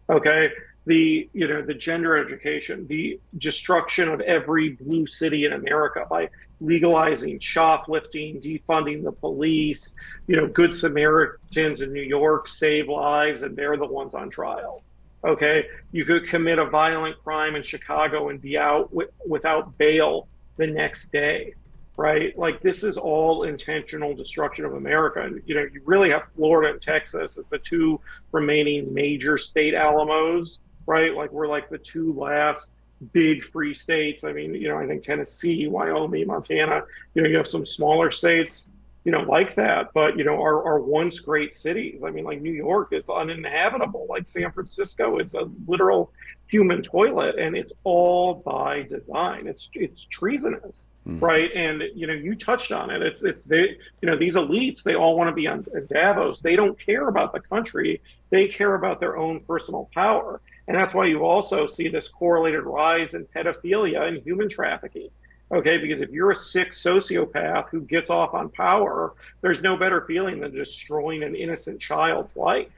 Okay, the you know the gender education, the destruction of every blue city in America by legalizing shoplifting, defunding the police. You know, good Samaritans in New York save lives, and they're the ones on trial. Okay, you could commit a violent crime in Chicago and be out w- without bail the next day, right? Like this is all intentional destruction of America. And you know, you really have Florida and Texas as the two remaining major state Alamos, right? Like we're like the two last big free states. I mean, you know, I think Tennessee, Wyoming, Montana, you know, you have some smaller states, you know, like that. But, you know, our, our once great cities, I mean, like New York is uninhabitable, like San Francisco is a literal human toilet and it's all by design. It's it's treasonous mm. right? And you know you touched on it. It's it's they you know these elites they all want to be on davos. They don't care about the country. They care about their own personal power. And that's why you also see this correlated rise in pedophilia and human trafficking okay? Because if you're a sick sociopath who gets off on power there's no better feeling than destroying an innocent child's life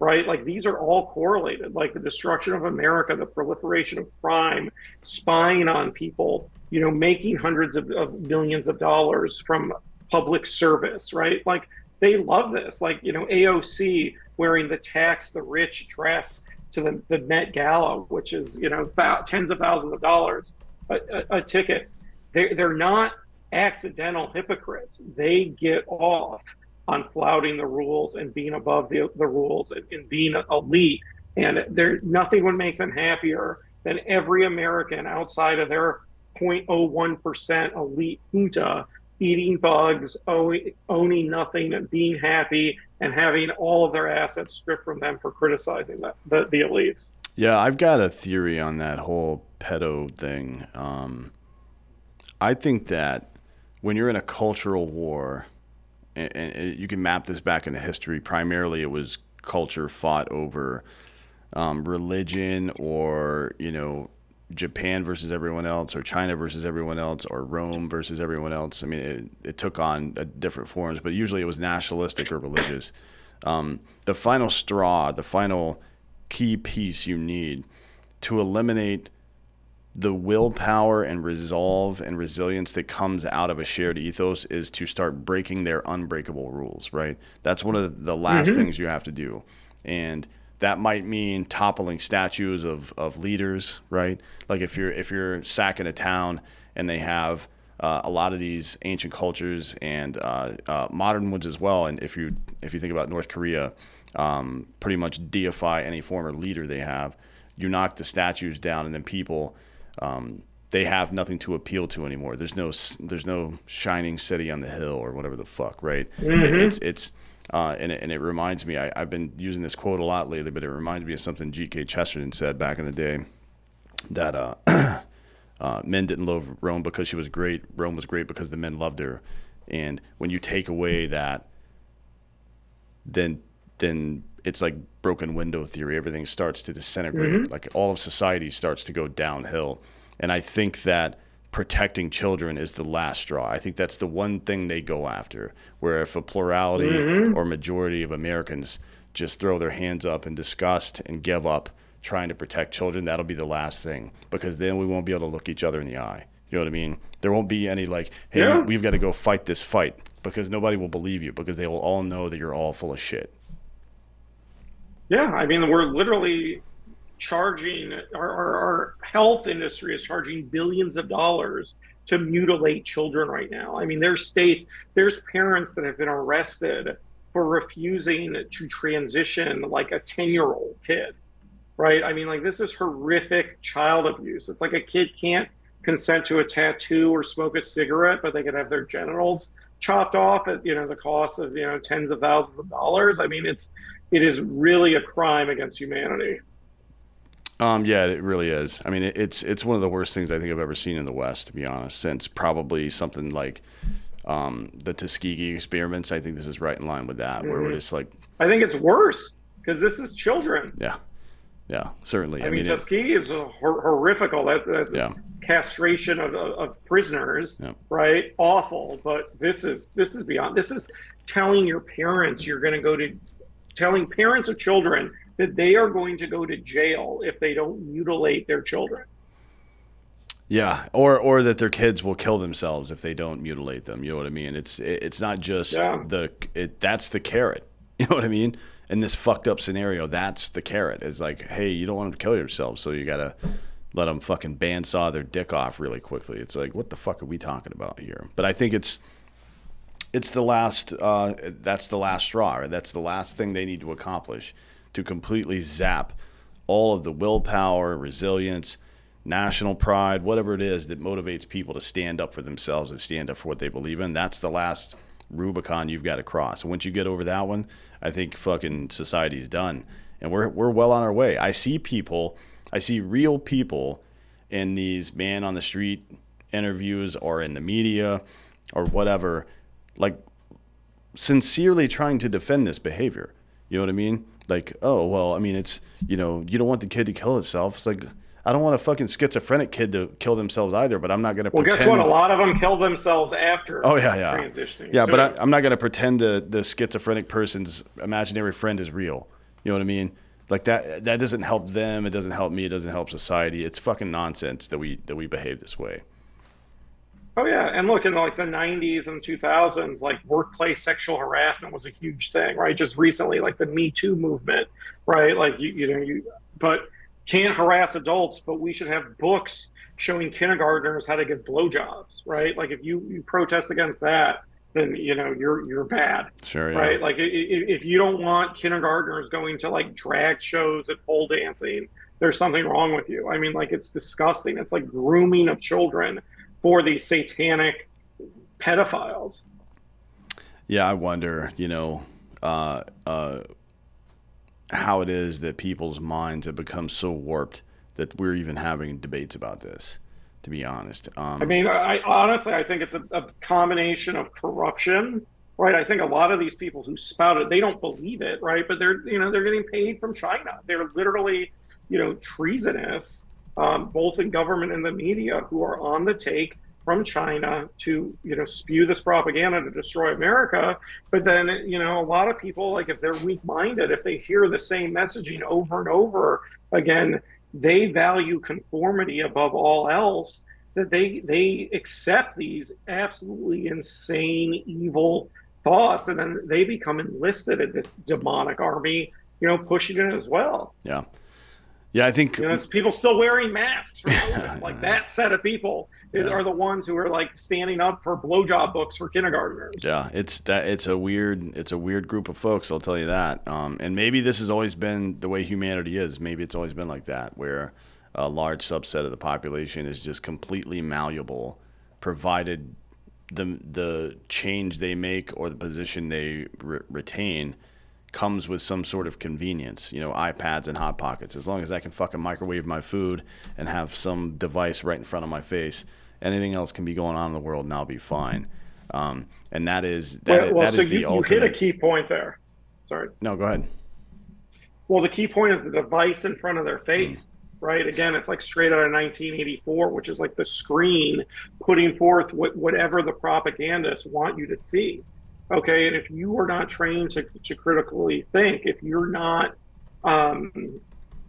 right? Like these are all correlated, like the destruction of America, the proliferation of crime, spying on people, you know, making hundreds of, of millions of dollars from public service, right? Like they love this. Like, you know, AOC wearing the tax the rich dress to the, the Met Gala, which is, you know, about tens of thousands of dollars a, a, a ticket. They're, they're not accidental hypocrites. They get off on flouting the rules and being above the, the rules and, and being elite. And there, nothing would make them happier than every American outside of their 0.01% elite junta eating bugs, owning nothing, and being happy, and having all of their assets stripped from them for criticizing the, the, the elites. Yeah, I've got a theory on that whole pedo thing. Um, I think that when you're in a cultural war, and, and, you can map this back into history. Primarily, it was culture fought over um, religion, or you know, Japan versus everyone else, or China versus everyone else, or Rome versus everyone else. I mean, it, it took on different forms, but usually it was nationalistic or religious. Um, the final straw, the final key piece you need to eliminate the willpower and resolve and resilience that comes out of a shared ethos is to start breaking their unbreakable rules, right? That's one of the last mm-hmm. things you have to do. And that might mean toppling statues of, of leaders, right? Like if you're if you're sacking a town and they have uh, a lot of these ancient cultures and uh, uh, modern ones as well. And if you if you think about North Korea, um, pretty much deify any former leader they have. You knock the statues down, and then people um, they have nothing to appeal to anymore. There's no there's no shining city on the hill or whatever the fuck, right? Mm-hmm. It's it's uh, and, it, and it reminds me. I, have been using this quote a lot lately, but it reminds me of something G.K. Chesterton said back in the day that uh, uh, men didn't love Rome because she was great. Rome was great because the men loved her. And when you take away that, then then it's like broken window theory. Everything starts to disintegrate. Mm-hmm. Like all of society starts to go downhill. And I think that protecting children is the last straw. I think that's the one thing they go after. Where if a plurality mm-hmm. or majority of Americans just throw their hands up in disgust and give up trying to protect children, that'll be the last thing because then we won't be able to look each other in the eye. You know what I mean? There won't be any like, hey, yeah. we've got to go fight this fight because nobody will believe you because they will all know that you're all full of shit. Yeah, I mean, we're literally charging our, our, our, health industry is charging billions of dollars to mutilate children right now. I mean, there's states, there's parents that have been arrested for refusing to transition like a 10 year old kid, right? I mean, like, this is horrific child abuse. It's like a kid can't consent to a tattoo or smoke a cigarette, but they can have their genitals chopped off at, you know, the cost of, you know, tens of thousands of dollars. I mean, it's, it is really a crime against humanity. Um, yeah, it really is. I mean, it, it's it's one of the worst things I think I've ever seen in the West, to be honest. Since probably something like um, the Tuskegee experiments, I think this is right in line with that, mm-hmm. where we're mm-hmm. just like. I think it's worse because this is children. Yeah, yeah, certainly. I, I mean, mean, Tuskegee it, is a hor- horrifical. That, that's yeah. castration of, of, of prisoners, yeah. right? Awful. But this is this is beyond. This is telling your parents you're going to go to telling parents of children that they are going to go to jail if they don't mutilate their children. Yeah, or or that their kids will kill themselves if they don't mutilate them. You know what I mean? It's it's not just yeah. the it, that's the carrot. You know what I mean? In this fucked up scenario, that's the carrot. Is like, hey, you don't want them to kill yourself, so you gotta let them fucking bandsaw their dick off really quickly. It's like, what the fuck are we talking about here? But I think it's it's the last uh, that's the last straw right? that's the last thing they need to accomplish to completely zap all of the willpower resilience national pride whatever it is that motivates people to stand up for themselves and stand up for what they believe in. That's the last rubicon you've got to cross. Once you get over that one i think fucking society's done. And we're, we're well on our way. I see people i see real people in these man on the street interviews or in the media or whatever like sincerely trying to defend this behavior. You know what I mean? Like, oh well, I mean, it's you know, you don't want the kid to kill itself. It's like I don't want a fucking schizophrenic kid to kill themselves either, but I'm not going to. Well, pretend... guess what? A lot of them kill themselves after. Oh yeah, yeah, transitioning. Yeah, so... but I, am not going to pretend the the schizophrenic person's imaginary friend is real. You know what I mean? Like that that doesn't help them. It doesn't help me. It doesn't help society. It's fucking nonsense that we that we behave this way. Oh yeah, and look in like the '90s and 2000s, like workplace sexual harassment was a huge thing, right? Just recently, like the Me Too movement, right? Like you, you know, you but can't harass adults, but we should have books showing kindergartners how to give blowjobs, right? Like if you, you protest against that, then you know you're you're bad, sure, yeah. right? Like if, if you don't want kindergartners going to like drag shows at pole dancing, there's something wrong with you. I mean, like it's disgusting. It's like grooming of children for these satanic pedophiles. Yeah, I wonder, you know, uh, uh, how it is that people's minds have become so warped that we're even having debates about this. To be honest, um, I mean, I honestly, I think it's a, a combination of corruption right? I think a lot of these people who spout it, they don't believe it, right? But they're, you know, they're getting paid from China. They're literally, you know, treasonous um, both in government and the media, who are on the take from China to you know spew this propaganda to destroy America. But then you know a lot of people like if they're weak-minded, if they hear the same messaging over and over again, they value conformity above all else. That they they accept these absolutely insane evil thoughts, and then they become enlisted in this demonic army. You know, pushing it as well. Yeah. Yeah, I think you know, people still wearing masks. like that set of people yeah. are the ones who are like standing up for blowjob books for kindergartners. Yeah, it's that it's a weird it's a weird group of folks. I'll tell you that. Um, and maybe this has always been the way humanity is. Maybe it's always been like that, where a large subset of the population is just completely malleable, provided the the change they make or the position they re- retain comes with some sort of convenience, you know, iPads and hot pockets. As long as I can fucking microwave my food and have some device right in front of my face, anything else can be going on in the world and I'll be fine. Um, and that is that, well, that so is you, the ultimate. You hit a key point there. Sorry. No, go ahead. Well, the key point is the device in front of their face. Mm right? Again, it's like straight out of 1984, which is like the screen putting forth what, whatever the propagandists want you to see. Okay, and if you are not trained to, to critically think, if you're not um,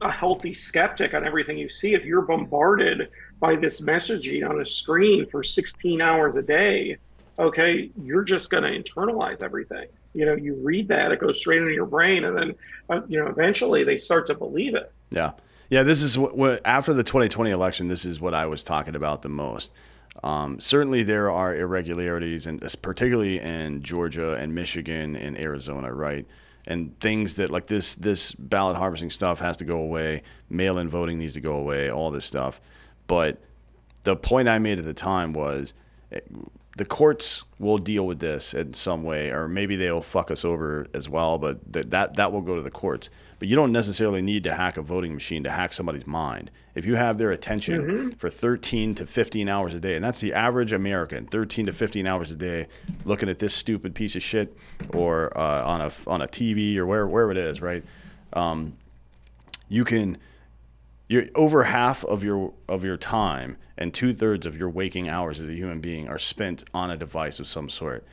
a healthy skeptic on everything you see, if you're bombarded by this messaging on a screen for 16 hours a day, okay, you're just going to internalize everything. You know, you read that, it goes straight into your brain, and then, uh, you know, eventually they start to believe it. Yeah. Yeah, this is what, what, after the 2020 election. This is what I was talking about the most. Um, certainly, there are irregularities, and particularly in Georgia and Michigan and Arizona, right? And things that like this this ballot harvesting stuff has to go away. Mail-in voting needs to go away. All this stuff, but the point I made at the time was eh, the courts will deal with this in some way, or maybe they'll fuck us over as well. But that that will go to the courts. But you don't necessarily need to hack a voting machine to hack somebody's mind. If you have their attention mm-hmm. for 13 to 15 hours a day, and that's the average American, 13 to 15 hours a day, looking at this stupid piece of shit, or uh, on a on a TV or where wherever it is, right? Um, you can you're over half of your of your time and two thirds of your waking hours as a human being are spent on a device of some sort.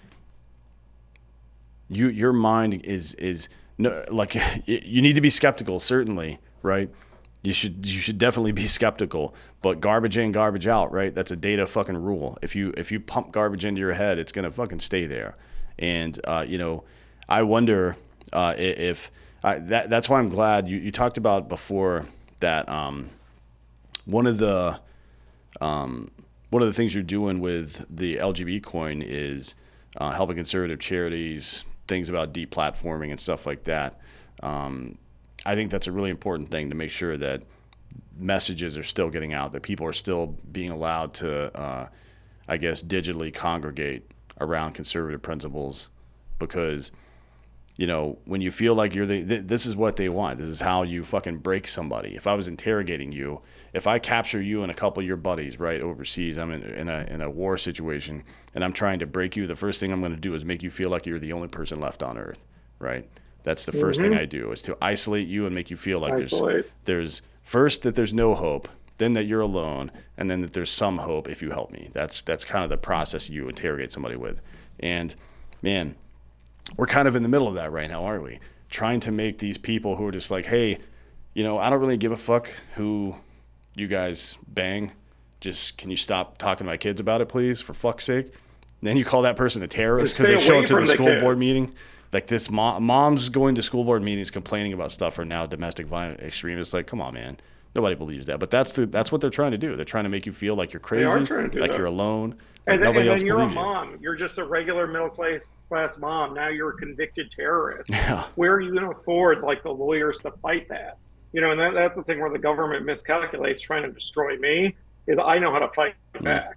You your mind is is no like you need to be skeptical certainly right. You should you should definitely be skeptical, but garbage in, garbage out, right? That's a data fucking rule. If you if you pump garbage into your head, it's gonna fucking stay there. And uh, you know, I wonder uh, if uh, that that's why I'm glad you, you talked about before that um, one of the um, one of the things you're doing with the LGB coin is uh, helping conservative charities, things about deplatforming and stuff like that. Um, I think that's a really important thing to make sure that messages are still getting out, that people are still being allowed to, uh, I guess, digitally congregate around conservative principles because – you know, when you feel like you're the, th- this is what they want. This is how you fucking break somebody. If I was interrogating you, if I capture you and a couple of your buddies, right, overseas, I'm in, in a, in a war situation and I'm trying to break you, the first thing I'm going to do is make you feel like you're the only person left on earth, right? That's the 1st mm-hmm. thing I do is to isolate you and make you feel like Isolate. there's, there's first that there's no hope, then that you're alone, and then that there's some hope if you help me. That's, that's kind of the process you interrogate somebody with. And man, we're kind of in the middle of that right now, aren't we? Trying to make these people who are just like, hey, you know, I don't really give a fuck who you guys bang. Just can you stop talking to my kids about it, please, for fuck's sake? then you call that person a terrorist because they show up to the, the school kid. board meeting. Like this, mom, moms going to school board meetings complaining about stuff are now domestic violent extremists. Like, come on, man. Nobody believes that, but that's the that's what they're trying to do. They're trying to make you feel like you're crazy, like that. you're alone. And then, and then you're a mom. You. You're just a regular middle class class mom. Now you're a convicted terrorist. Yeah. Where are you going to afford like the lawyers to fight that? You know, and that, that's the thing where the government miscalculates trying to destroy me. Is I know how to fight mm. back.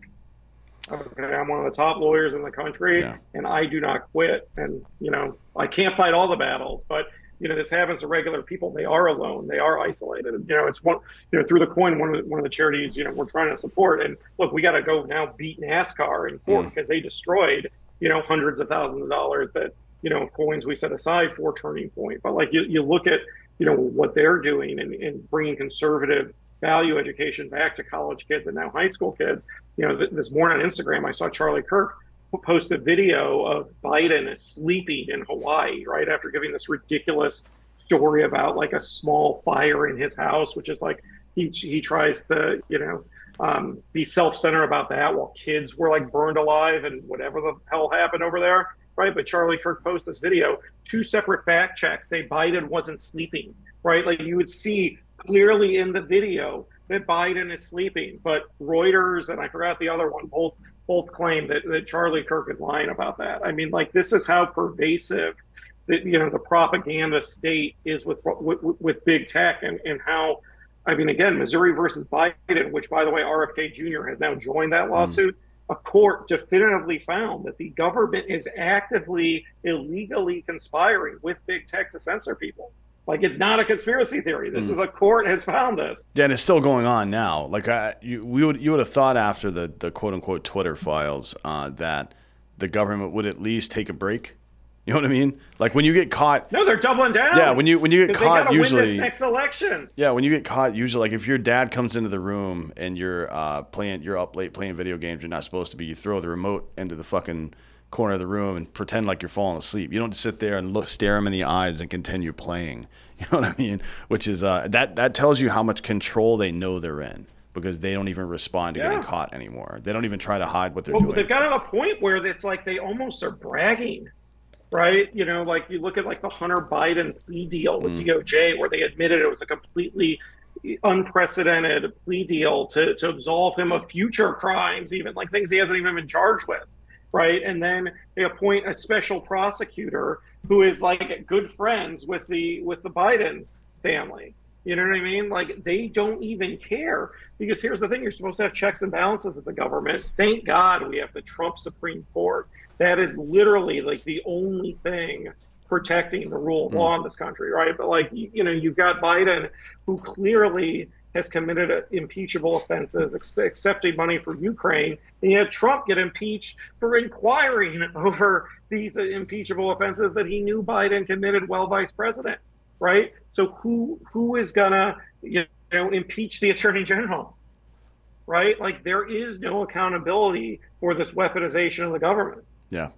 Okay, I'm one of the top lawyers in the country, yeah. and I do not quit. And you know, I can't fight all the battles, but you know, this happens to regular people. They are alone. They are isolated. You know, it's one, you know, through the coin, one of the, one of the charities, you know, we're trying to support. And look, we got to go now beat NASCAR in court because mm. they destroyed, you know, hundreds of thousands of dollars that, you know, coins we set aside for Turning Point. But like you, you look at, you know, what they're doing and, and bringing conservative value education back to college kids and now high school kids. You know, th- this morning on Instagram, I saw Charlie Kirk post a video of Biden is sleeping in Hawaii right after giving this ridiculous story about like a small fire in his house, which is like he he tries to you know um, be self-centered about that while kids were like burned alive and whatever the hell happened over there, right? But Charlie Kirk posts this video. Two separate fact checks say Biden wasn't sleeping, right? Like you would see clearly in the video that Biden is sleeping, but Reuters and I forgot the other one both both claim that, that Charlie Kirk is lying about that. I mean, like this is how pervasive that you know the propaganda state is with with, with big tech and and how. I mean, again, Missouri versus Biden, which, by the way, RFK Jr. has now joined that hmm. lawsuit. Mm. A court definitively found that the government is actively illegally conspiring with big tech to censor people. Like it's not a conspiracy theory. This mm. is a court has found this. Yeah, and it's still going on now. Like I, you, we would you would have thought after the the quote unquote Twitter files uh, that the government would at least take a break You know what I mean? Like when you get caught. No, they're doubling down. Yeah, when you when you get caught, usually next election. Yeah, when you get caught, usually like if your dad comes into the room and you're uh, playing, you're up late playing video games, you're not supposed to be. You throw the remote into the fucking corner of the room and pretend like you're falling asleep. You don't sit there and look, stare him in the eyes and continue playing. You know what I mean? Which is uh, that that tells you how much control they know they're in because they don't even respond to yeah. getting caught anymore. They don't even try to hide what they're well, doing. They've got to a point where it's like they almost are bragging, right? You know, like you look at like the Hunter Biden plea deal with mm. DOJ, where they admitted it was a completely unprecedented plea deal to, to absolve him of future crimes, even like things he hasn't even been charged with right? And then they appoint a special prosecutor who is like good friends with the with the Biden family. You know what I mean? Like they don't even care because here's the thing: you're supposed to have checks and balances of the government. Thank God we have the Trump Supreme Court. That is literally like the only thing protecting the rule of law hmm. in this country, right? But like you know, you've got Biden who clearly has committed impeachable offenses, accepting money for Ukraine. And yet Trump get impeached for inquiring over these impeachable offenses that he knew Biden committed while vice president, right? So who who is gonna you know impeach the attorney general, right? Like there is no accountability for this weaponization of the government. Yeah.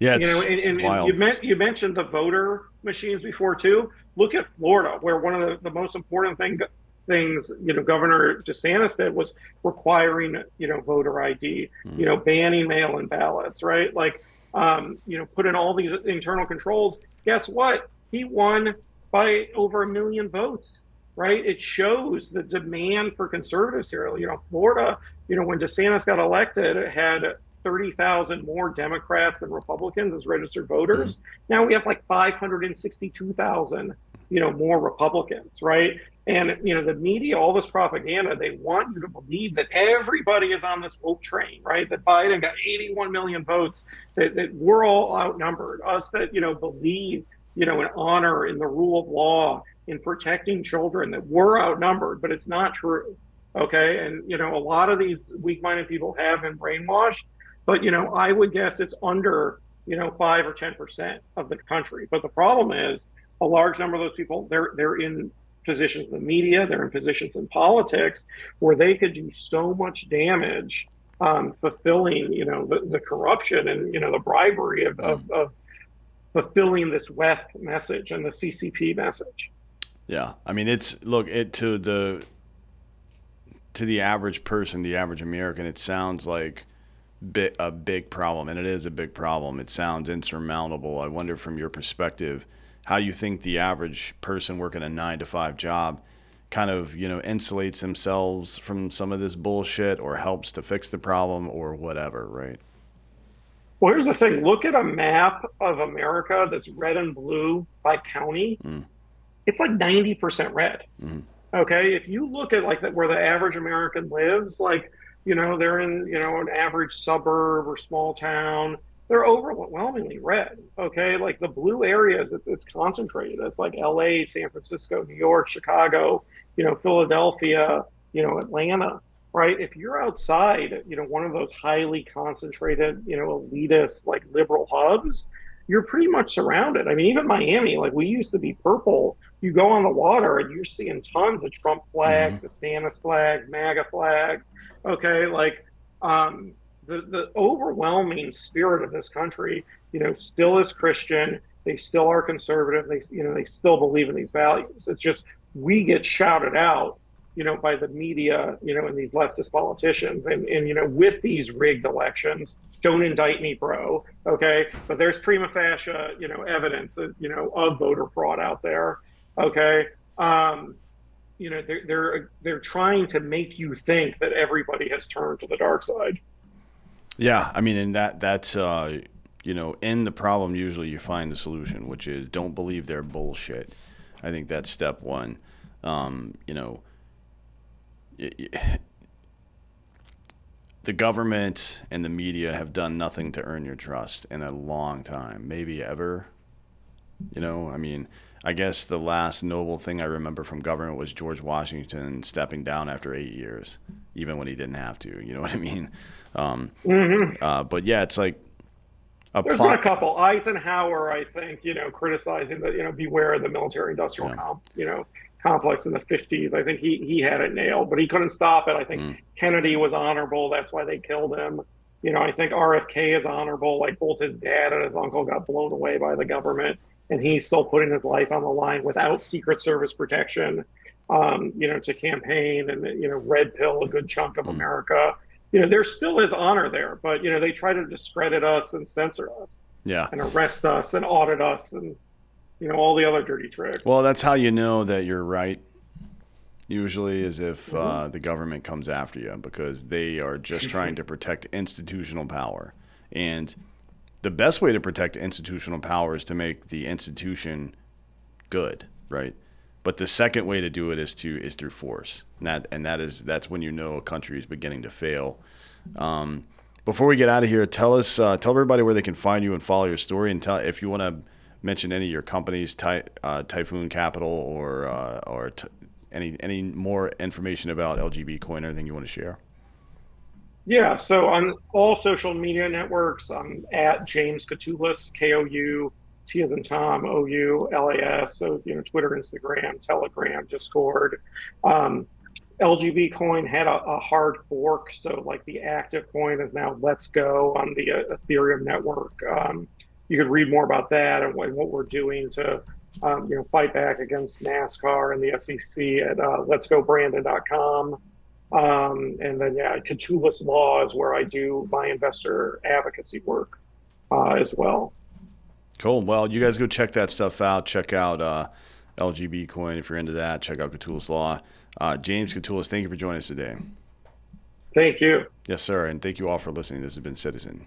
Yeah, you know, and, and, and you, meant, you mentioned the voter machines before too. Look at Florida, where one of the, the most important thing things, you know, Governor DeSantis did was requiring, you know, voter ID, mm. you know, banning mail-in ballots, right? Like, um, you know, put in all these internal controls. Guess what? He won by over a million votes, right? It shows the demand for conservatives here. You know, Florida, you know, when DeSantis got elected, it had 30,000 more Democrats than Republicans as registered voters. Mm-hmm. Now we have like 562,000, you know, more Republicans, right? And you know, the media, all this propaganda, they want you to believe that everybody is on this vote train, right? That Biden got 81 million votes, that, that we're all outnumbered. Us that you know believe, you know, in honor, in the rule of law, in protecting children, that we're outnumbered, but it's not true. Okay, and you know, a lot of these weak-minded people have been brainwashed, but you know, I would guess it's under you know five or ten percent of the country. But the problem is, a large number of those people they're they're in positions in the media, they're in positions in politics where they could do so much damage um, fulfilling, you know, the, the corruption and, you know, the bribery of, of, of fulfilling this WEF message and the CCP message. Yeah. I mean, it's, look, it to the, to the average person, the average American, it sounds like bit, a big problem, and it is a big problem. It sounds insurmountable. I wonder, from your perspective, how you think the average person working a nine to five job kind of you know insulates themselves from some of this bullshit or helps to fix the problem or whatever right? Well here's the thing. Look at a map of america that's red and blue by county. Mm. it's like 90% red. Mm. okay? If you look at like where the average american lives like you know they're in you know an average suburb or small town they're overwhelmingly red. Okay, like the blue areas, it's, it's concentrated. It's like L.A., San Francisco, New York, Chicago, you know, Philadelphia, you know, Atlanta. Right? If you're outside, you know, one of those highly concentrated, you know, elitist like liberal hubs, you're pretty much surrounded. I mean, even Miami, like we used to be purple. You go on the water and you're seeing tons of Trump flags, mm-hmm. DeSantis flags, MAGA flags. Okay, like um, the, the overwhelming spirit of this country, you know, still is Christian. They still are conservative. They, you know, they still believe in these values. It's just we get shouted out, you know, by the media, you know, and these leftist politicians, and and you know, with these rigged elections, don't indict me, bro. Okay, but there's prima facie, you know, evidence, you know, of voter fraud out there. Okay, um, you know, they're they're they're trying to make you think that everybody has turned to the dark side. Yeah, I mean, and that that's uh, you know, in the problem usually you find the solution, which is don't believe their bullshit. I think that's step one. Um, you know, the government and the media have done nothing to earn your trust in a long time, maybe ever. You know, I mean, I guess the last noble thing I remember from government was George Washington stepping down after eight years, even when he didn't have to. You know what I mean? Um, mm-hmm. uh, but yeah, it's like a There's been a couple. Eisenhower, I think, you know, criticizing the, you know, beware of the military-industrial Yeah. comp, you know, complex in the 50s. I think he he had it nailed, but he couldn't stop it. I think Mm. Kennedy was honorable. That's why they killed him. You know, I think RFK is honorable. Like both his dad and his uncle got blown away by the government, and he's still putting his life on the line without Secret Service protection. Um, you know, to campaign and you know, red pill a good chunk of Mm. America. You know, there still is honor there, but you know, they try to discredit us and censor us Yeah. and arrest us and audit us and you know all the other dirty tricks. Well, that's how you know that you're right. Usually, is if uh, Mm-hmm. the government comes after you because they are just trying to protect institutional power. And the best way to protect institutional power is to make the institution good, right? But the second way to do it is to is through force, and that and that is that's when you know a country is beginning to fail. Um, before we get out of here, tell us, uh, tell everybody where they can find you and follow your story, and tell if you want to mention any of your companies, Ty, uh, Typhon Capital, or uh, or t- any any more information about LGB Coin, anything you want to share. Yeah, so on all social media networks, I'm at James Koutoulas, K O U T as in Tom, O U L A S. So you know, Twitter, Instagram, Telegram, Discord. Um, LGB Coin had a, a hard fork, so like the active coin is now Let's Go on the uh, Ethereum network. Um, you could read more about that and what, what we're doing to um, you know fight back against NASCAR and the SEC at uh, letsgobrandon.com. Um, and then, yeah, Koutoulas Law is where I do my investor advocacy work uh, as well. Cool. Well, you guys go check that stuff out. Check out uh, LGB Coin if you're into that. Check out Koutoulas Law. Uh, James Koutoulas, thank you for joining us today. Thank you. Yes, sir. And thank you all for listening. This has been Citizen.